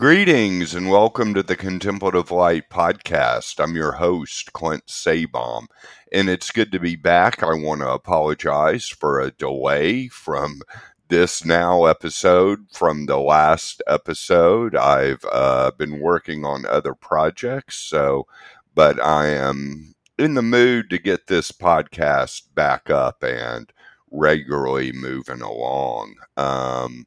Greetings and welcome to the Contemplative Light podcast. I'm your host, Clint Sabom, and it's good to be back. I want to apologize for a delay from this now episode from the last episode. I've uh, been working on other projects, so, but I am in the mood to get this podcast back up and regularly moving along. Um,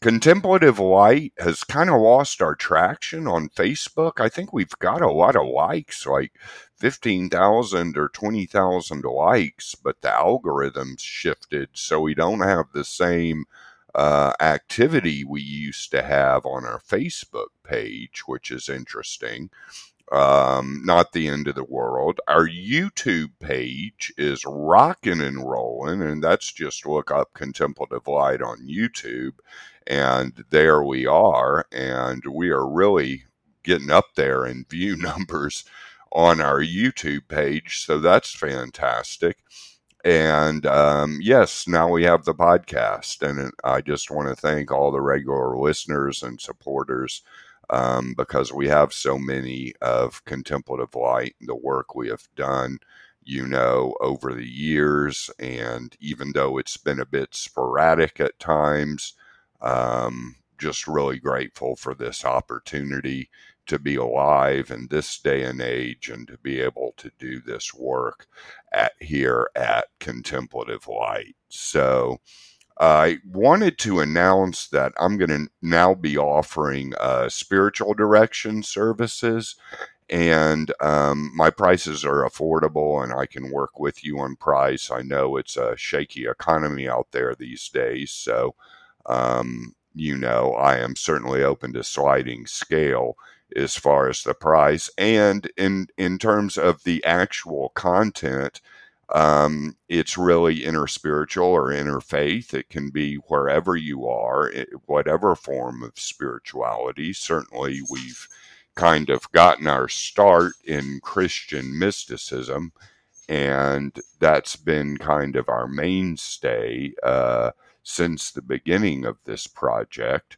Contemplative Light has kind of lost our traction on Facebook. I think we've got a lot of likes, like 15,000 or 20,000 likes, but the algorithms shifted so we don't have the same uh, activity we used to have on our Facebook page, which is interesting. Um, not the end of the world. Our YouTube page is rocking and rolling, and that's just look up Contemplative Light on YouTube and there we are. And we are really getting up there in view numbers on our YouTube page. So that's fantastic. And um, yes, now we have the podcast. And I just want to thank all the regular listeners and supporters um, because we have so many of Contemplative Light, and the work we have done, you know, over the years. And even though it's been a bit sporadic at times, um, just really grateful for this opportunity to be alive in this day and age and to be able to do this work at here at Contemplative Light. So I wanted to announce that I'm going to now be offering uh, spiritual direction services. And um, my prices are affordable, and I can work with you on price. I know it's a shaky economy out there these days, so um, you know, I am certainly open to sliding scale as far as the price. And in in terms of the actual content um, it's really interspiritual or interfaith it can be wherever you are whatever form of spirituality. Certainly we've kind of gotten our start in christian mysticism and that's been kind of our mainstay uh, since the beginning of this project,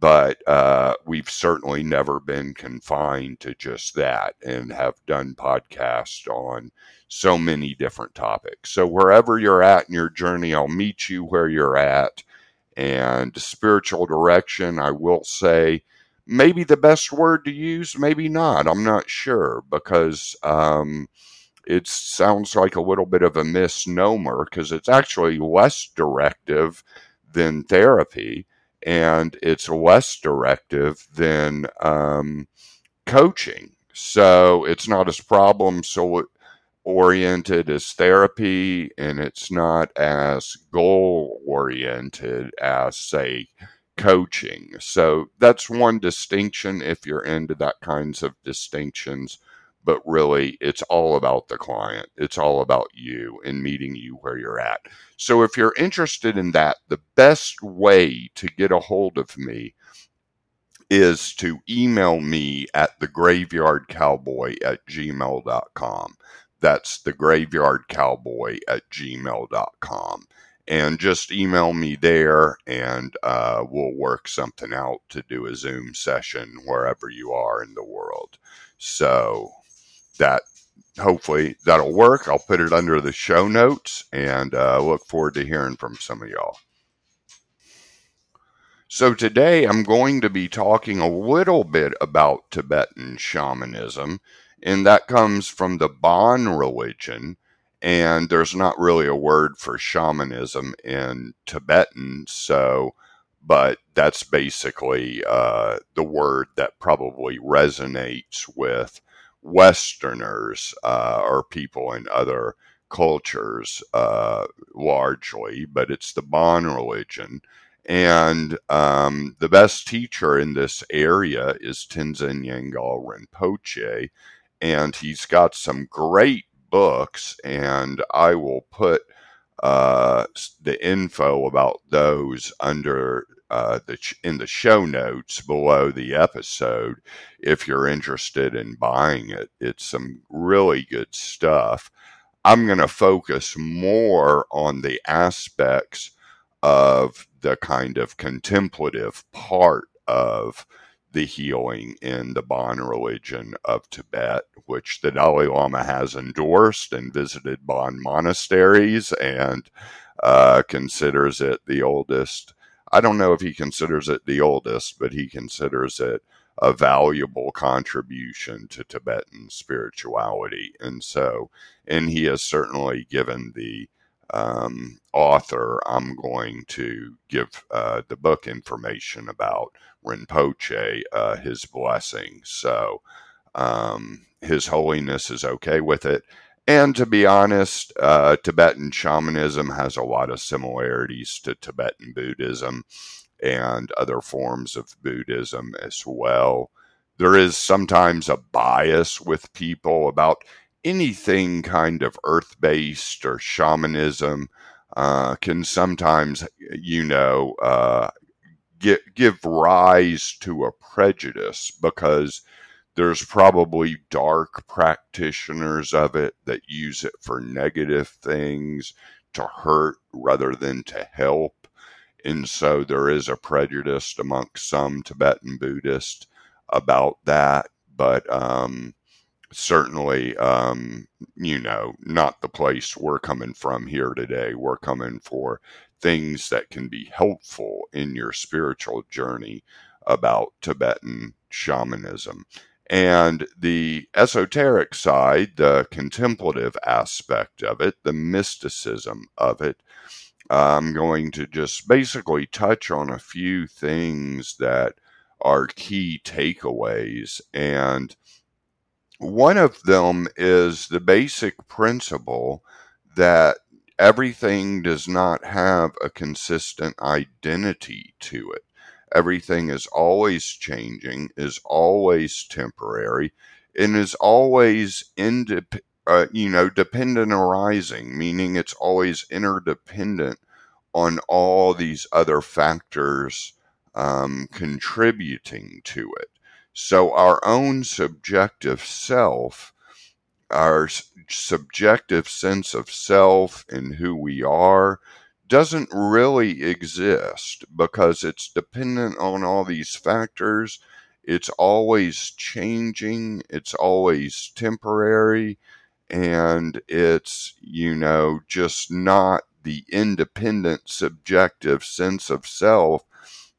but uh, we've certainly never been confined to just that and have done podcasts on so many different topics. So, wherever you're at in your journey, I'll meet you where you're at. And spiritual direction, I will say, maybe the best word to use, maybe not. I'm not sure because. Um, it sounds like a little bit of a misnomer because it's actually less directive than therapy and it's less directive than um, coaching. So it's not as problem so oriented as therapy and it's not as goal oriented as, say, coaching. So that's one distinction if you're into that kinds of distinctions but really it's all about the client. It's all about you and meeting you where you're at. So if you're interested in that, the best way to get a hold of me is to email me at thegraveyardcowboy at gmail.com. That's thegraveyardcowboy at gmail.com. And just email me there and uh, we'll work something out to do a Zoom session wherever you are in the world. So that hopefully that'll work. I'll put it under the show notes and uh, look forward to hearing from some of y'all. So, today I'm going to be talking a little bit about Tibetan shamanism, and that comes from the Bon religion. And there's not really a word for shamanism in Tibetan, so, but that's basically uh, the word that probably resonates with Westerners uh, or people in other cultures uh, largely, but it's the Bon religion. And um, the best teacher in this area is Tenzin Wangyal Rinpoche. And he's got some great books, and I will put uh, the info about those under uh, in the show notes below the episode if you're interested in buying it. It's some really good stuff. I'm going to focus more on the aspects of the kind of contemplative part of the healing in the Bon religion of Tibet, which the Dalai Lama has endorsed and visited Bon monasteries and uh, considers it the oldest. I don't know if he considers it the oldest, but he considers it a valuable contribution to Tibetan spirituality. And so, and he has certainly given the um, author, I'm going to give uh, the book information about Rinpoche, uh, his blessing. So um, His Holiness is okay with it. And to be honest, uh, Tibetan shamanism has a lot of similarities to Tibetan Buddhism and other forms of Buddhism as well. There is sometimes a bias with people about anything kind of earth based or shamanism uh, can sometimes, you know, uh, get, give rise to a prejudice because there's probably dark practitioners of it that use it for negative things to hurt rather than to help. And so there is a prejudice amongst some Tibetan Buddhists about that. But um, certainly, um, you know, not the place we're coming from here today. We're coming for things that can be helpful in your spiritual journey about Tibetan shamanism. And the esoteric side, the contemplative aspect of it, the mysticism of it, I'm going to just basically touch on a few things that are key takeaways. And one of them is the basic principle that everything does not have a consistent identity to it. Everything is always changing, is always temporary, and is always indep- uh, you know, dependent arising, meaning it's always interdependent on all these other factors um, contributing to it. So our own subjective self, our subjective sense of self and who we are, doesn't really exist because it's dependent on all these factors. It's always changing, it's always temporary, and it's, you know, just not the independent subjective sense of self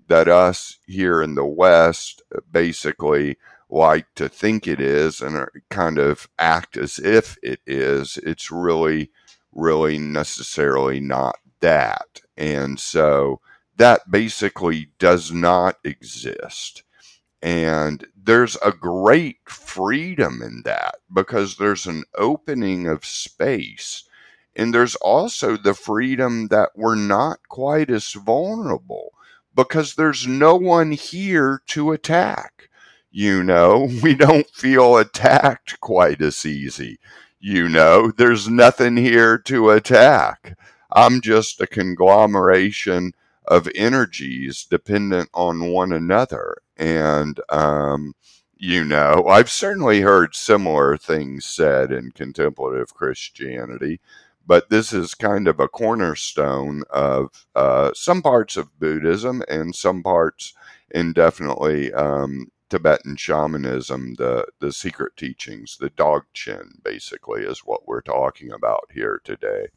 that us here in the West basically like to think it is and kind of act as if it is. It's really, really necessarily not that. And so that basically does not exist. And there's a great freedom in that because there's an opening of space. And there's also the freedom that we're not quite as vulnerable because there's no one here to attack. You know, we don't feel attacked quite as easy. You know, there's nothing here to attack. I'm just a conglomeration of energies dependent on one another. And, um, you know, I've certainly heard similar things said in contemplative Christianity, but this is kind of a cornerstone of uh, some parts of Buddhism and some parts, and definitely um, Tibetan shamanism, the the secret teachings, the Dzogchen, basically, is what we're talking about here today.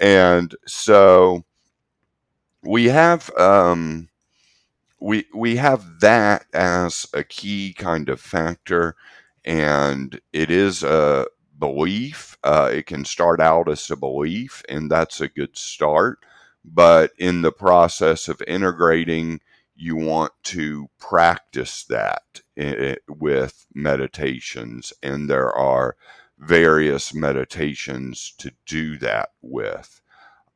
And so we have um, we we have that as a key kind of factor, and it is a belief. Uh, it can start out as a belief, and that's a good start. But in the process of integrating, you want to practice that eh, with meditations, and there are various meditations to do that with.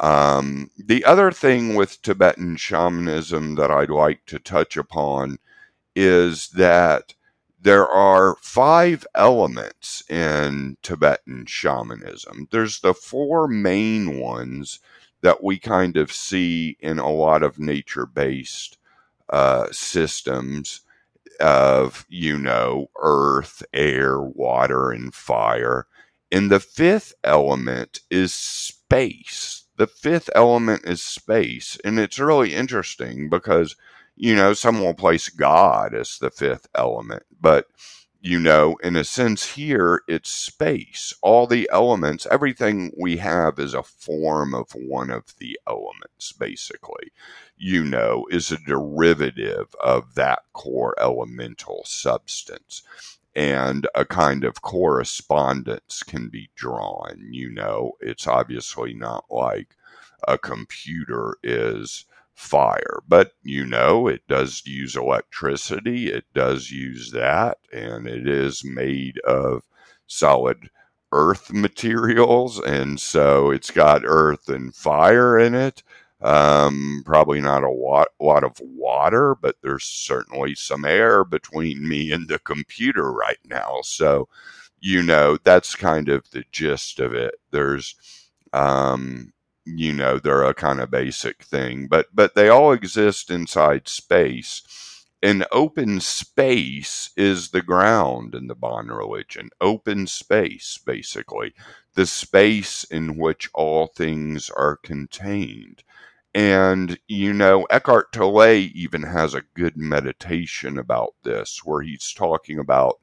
Um, the other thing with Tibetan shamanism that I'd like to touch upon is that there are five elements in Tibetan shamanism. There's the four main ones that we kind of see in a lot of nature based uh, systems of, you know, earth, air, water, and fire. And the fifth element is space. The fifth element is space. And it's really interesting because you know, some will place God as the fifth element, but you know, in a sense, here it's space. All the elements, everything we have is a form of one of the elements, basically, you know, is a derivative of that core elemental substance. And a kind of correspondence can be drawn. You know, it's obviously not like a computer is fire. But you know, it does use electricity, it does use that, and it is made of solid earth materials, and so it's got earth and fire in it. Um, probably not a lot, lot of water, but there's certainly some air between me and the computer right now. So, you know, that's kind of the gist of it. There's, um, you know they're a kind of basic thing but but they all exist inside space. And open space is the ground in the Bon religion open space basically the space in which all things are contained. And you know Eckhart Tolle even has a good meditation about this where he's talking about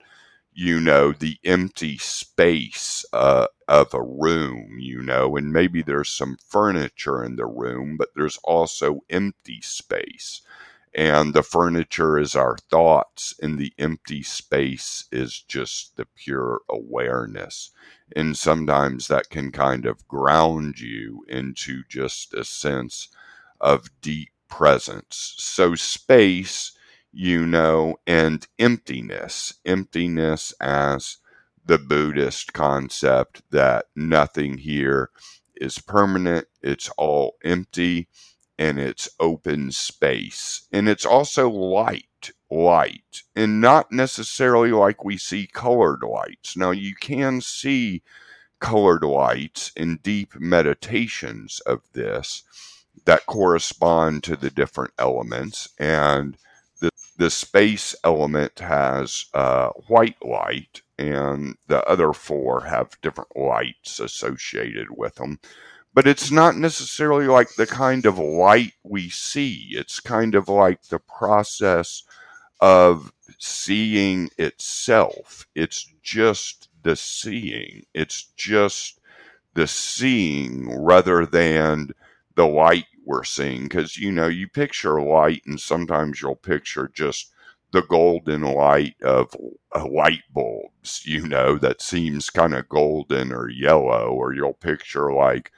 you know, the empty space uh, of a room, you know, and maybe there's some furniture in the room, but there's also empty space. And the furniture is our thoughts, and the empty space is just the pure awareness. And sometimes that can kind of ground you into just a sense of deep presence. So, space you know, and emptiness. Emptiness as the Buddhist concept that nothing here is permanent, it's all empty, and it's open space. And it's also light, light, and not necessarily like we see colored lights. Now, you can see colored lights in deep meditations of this that correspond to the different elements and the space element has uh, white light, and the other four have different lights associated with them. But it's not necessarily like the kind of light we see. It's kind of like the process of seeing itself. It's just the seeing. It's just the seeing rather than the light we're seeing because you know you picture light and sometimes you'll picture just the golden light of uh, light bulbs you know that seems kind of golden or yellow or you'll picture like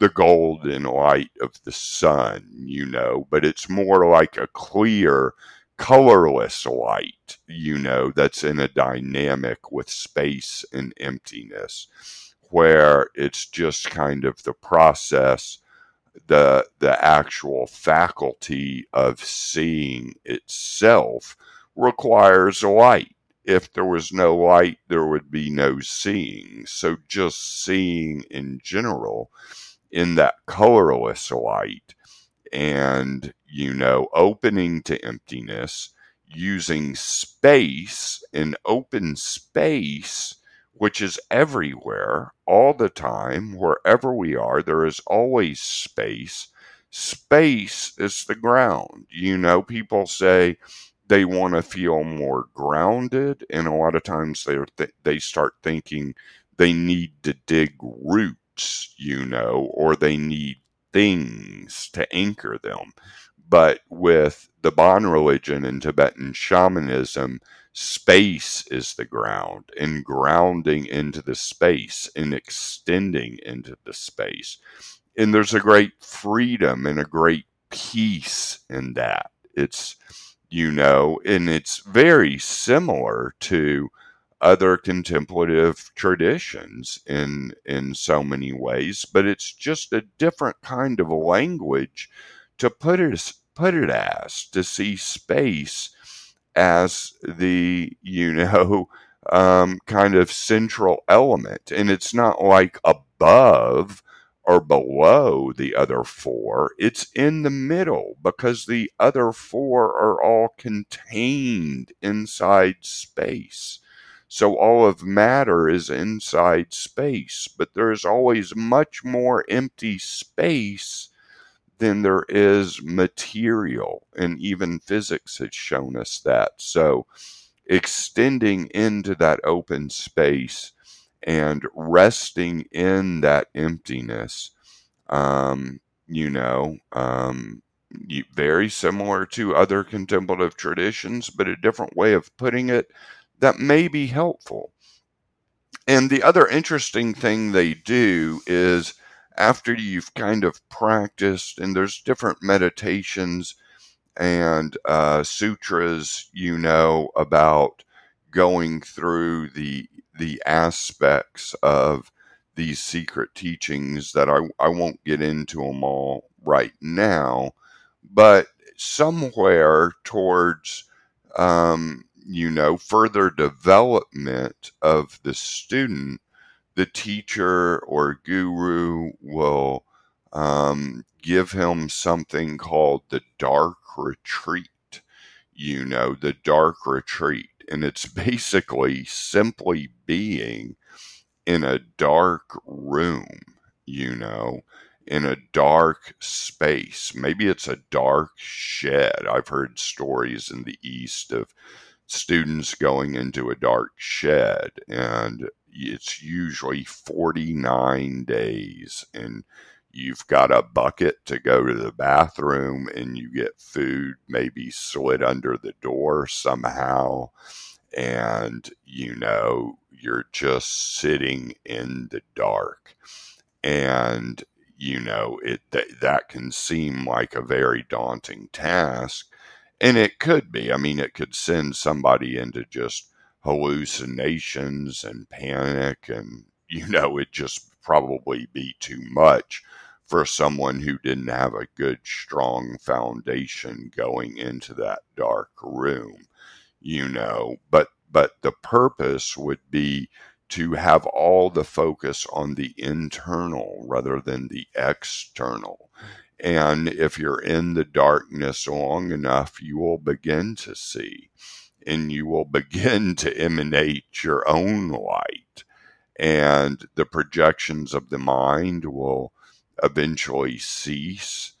the golden light of the sun you know but it's more like a clear colorless light you know that's in a dynamic with space and emptiness where it's just kind of the process the the actual faculty of seeing itself requires light. If there was no light, there would be no seeing. So just seeing in general in that colorless light and you know opening to emptiness using space in open space which is everywhere, all the time, wherever we are. There is always space. Space is the ground. You know, people say they want to feel more grounded, and a lot of times they th- they start thinking they need to dig roots, you know, or they need things to anchor them. But with the Bon religion and Tibetan shamanism, space is the ground and grounding into the space and extending into the space. And there's a great freedom and a great peace in that. It's, you know, and it's very similar to other contemplative traditions in in so many ways, but it's just a different kind of language to put it put it as to see space as the you know um, kind of central element, and it's not like above or below the other four. It's in the middle because the other four are all contained inside space. So all of matter is inside space, but there is always much more empty space than there is material. And even physics has shown us that. So, extending into that open space and resting in that emptiness, um, you know, um, very similar to other contemplative traditions, but a different way of putting it that may be helpful. And the other interesting thing they do is after you've kind of practiced, and there's different meditations and uh, sutras, you know, about going through the the aspects of these secret teachings that I, I won't get into them all right now, but somewhere towards um, you know further development of the student the teacher or guru will um, give him something called the dark retreat you know the dark retreat and it's basically simply being in a dark room you know in a dark space. Maybe it's a dark shed. I've heard stories in the East of students going into a dark shed, and it's usually 49 days, and you've got a bucket to go to the bathroom, and you get food maybe slid under the door somehow, and you know, you're just sitting in the dark. And you know, it that, that can seem like a very daunting task. And it could be. I mean, it could send somebody into just hallucinations and panic, and, you know, it just probably be too much for someone who didn't have a good, strong foundation going into that dark room, you know. But, but the purpose would be to have all the focus on the internal rather than the external. And if you're in the darkness long enough, you will begin to see and you will begin to emanate your own light. And the projections of the mind will eventually cease.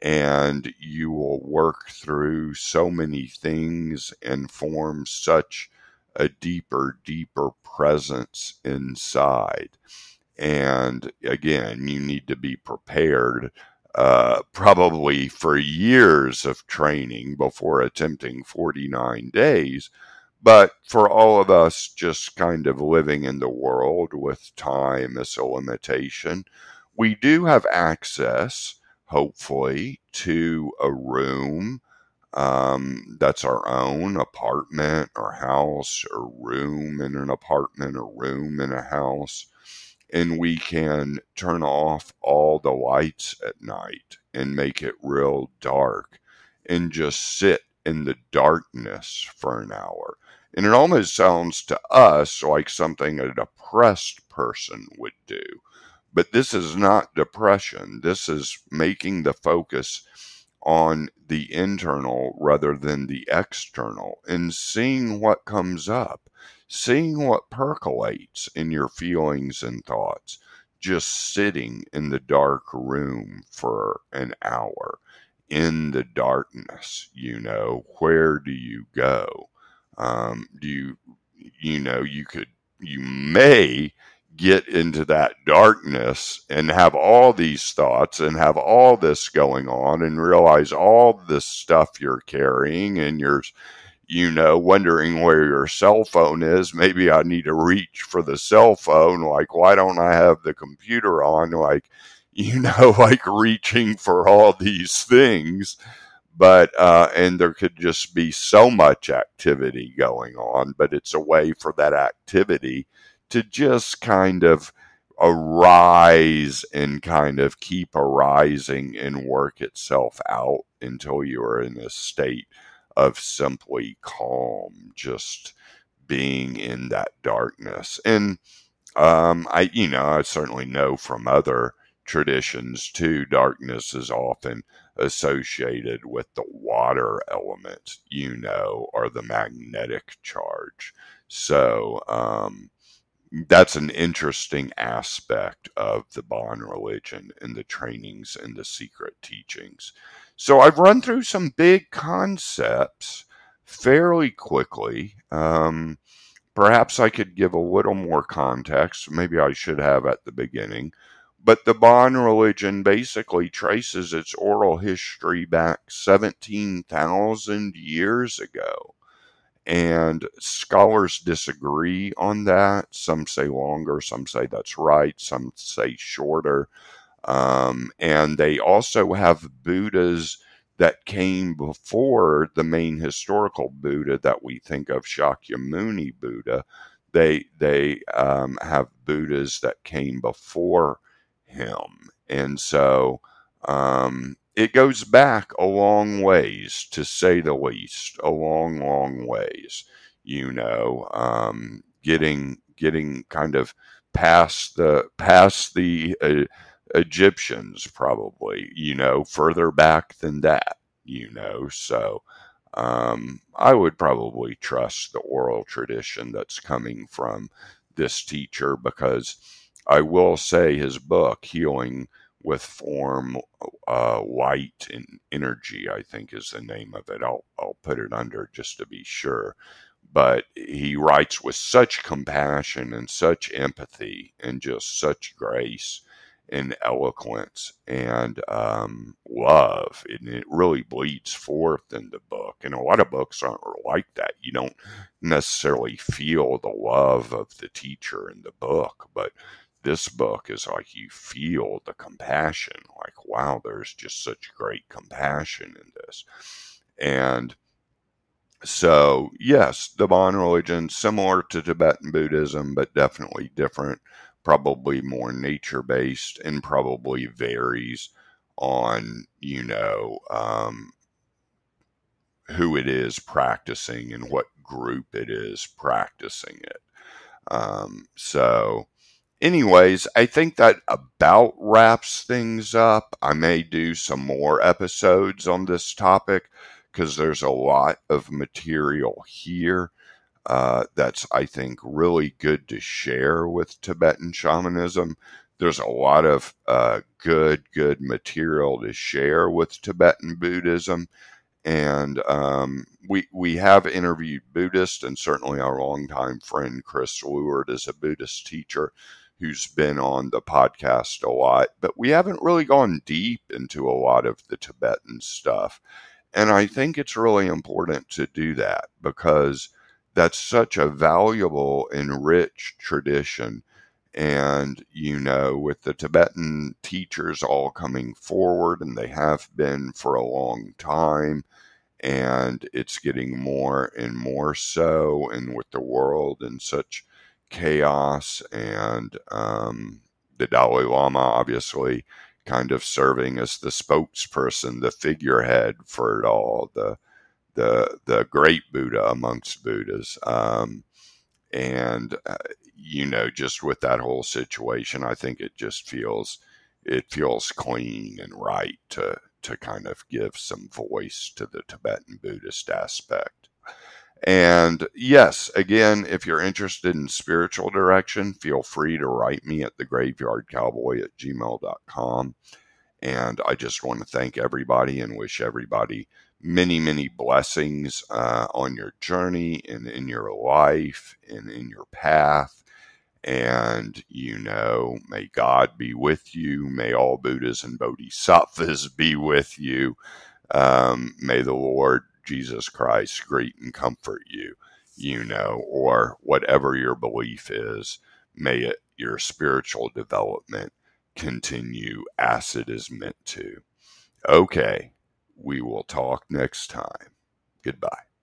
And you will work through so many things and form such a deeper, deeper presence inside. And again, you need to be prepared uh, probably for years of training before attempting 49 days. But for all of us just kind of living in the world with time as a limitation, we do have access, hopefully, to a room um, that's our own apartment or house or room in an apartment or room in a house. And we can turn off all the lights at night and make it real dark and just sit in the darkness for an hour. And it almost sounds to us like something a depressed person would do. But this is not depression. This is making the focus on the internal rather than the external and seeing what comes up, seeing what percolates in your feelings and thoughts, just sitting in the dark room for an hour in the darkness. You know, where do you go? Um, do you, you know, you could, you may get into that darkness and have all these thoughts and have all this going on and realize all this stuff you're carrying and you're you know wondering where your cell phone is. Maybe i need to reach for the cell phone. Like why don't i have the computer on? Like you know like reaching for all these things. But uh, and there could just be so much activity going on but it's a way for that activity to just kind of arise and kind of keep arising and work itself out until you are in a state of simply calm, just being in that darkness. And um, I, you know, I certainly know from other traditions too, darkness is often associated with the water element, you know, or the magnetic charge. So, um, that's an interesting aspect of the Bon religion and the trainings and the secret teachings. So I've run through some big concepts fairly quickly. Um, perhaps I could give a little more context. Maybe I should have at the beginning. But the Bon religion basically traces its oral history back 17,000 years ago. And scholars disagree on that. Some say longer, some say that's right, some say shorter. Um, and they also have Buddhas that came before the main historical Buddha that we think of, Shakyamuni Buddha. They they um, have Buddhas that came before him, and so um, it goes back a long ways, to say the least, a long, long ways. You know, um, getting getting kind of past the past the uh, Egyptians, probably. You know, further back than that. You know, so um, I would probably trust the oral tradition that's coming from this teacher because I will say his book, Healing with form, uh, light, and energy. I think is the name of it. I'll I'll put it under just to be sure. But he writes with such compassion and such empathy and just such grace and eloquence and um, love, and it really bleeds forth in the book. And a lot of books aren't like that. You don't necessarily feel the love of the teacher in the book, but this book is like you feel the compassion like wow there's just such great compassion in this. And so yes the bon religion similar to tibetan buddhism but definitely different probably more nature based and probably varies on you know um, who it is practicing and what group it is practicing it. Um, so anyways, I think that about wraps things up. I may do some more episodes on this topic because there's a lot of material here uh, that's, I think, really good to share with Tibetan shamanism. There's a lot of uh, good, good material to share with Tibetan Buddhism. And um, we we have interviewed Buddhists, and certainly our longtime friend Chris Leward is a Buddhist teacher who's been on the podcast a lot, but we haven't really gone deep into a lot of the Tibetan stuff. And I think it's really important to do that because that's such a valuable and rich tradition. And, you know, with the Tibetan teachers all coming forward, and they have been for a long time, and it's getting more and more so, and with the world in such chaos and um, the Dalai Lama obviously kind of serving as the spokesperson, the figurehead for it all, the the the great Buddha amongst Buddhas. Um, and uh, you know, just with that whole situation, I think it just feels it feels clean and right to to kind of give some voice to the Tibetan Buddhist aspect. And yes, again, if you're interested in spiritual direction, feel free to write me at thegraveyardcowboy at gmail.com. And I just want to thank everybody and wish everybody many, many blessings uh, on your journey and in your life and in your path. And, you know, may God be with you. May all Buddhas and Bodhisattvas be with you. Um, may the Lord Jesus Christ greet and comfort you, you know, or whatever your belief is, may it your spiritual development continue as it is meant to. Okay, we will talk next time. Goodbye.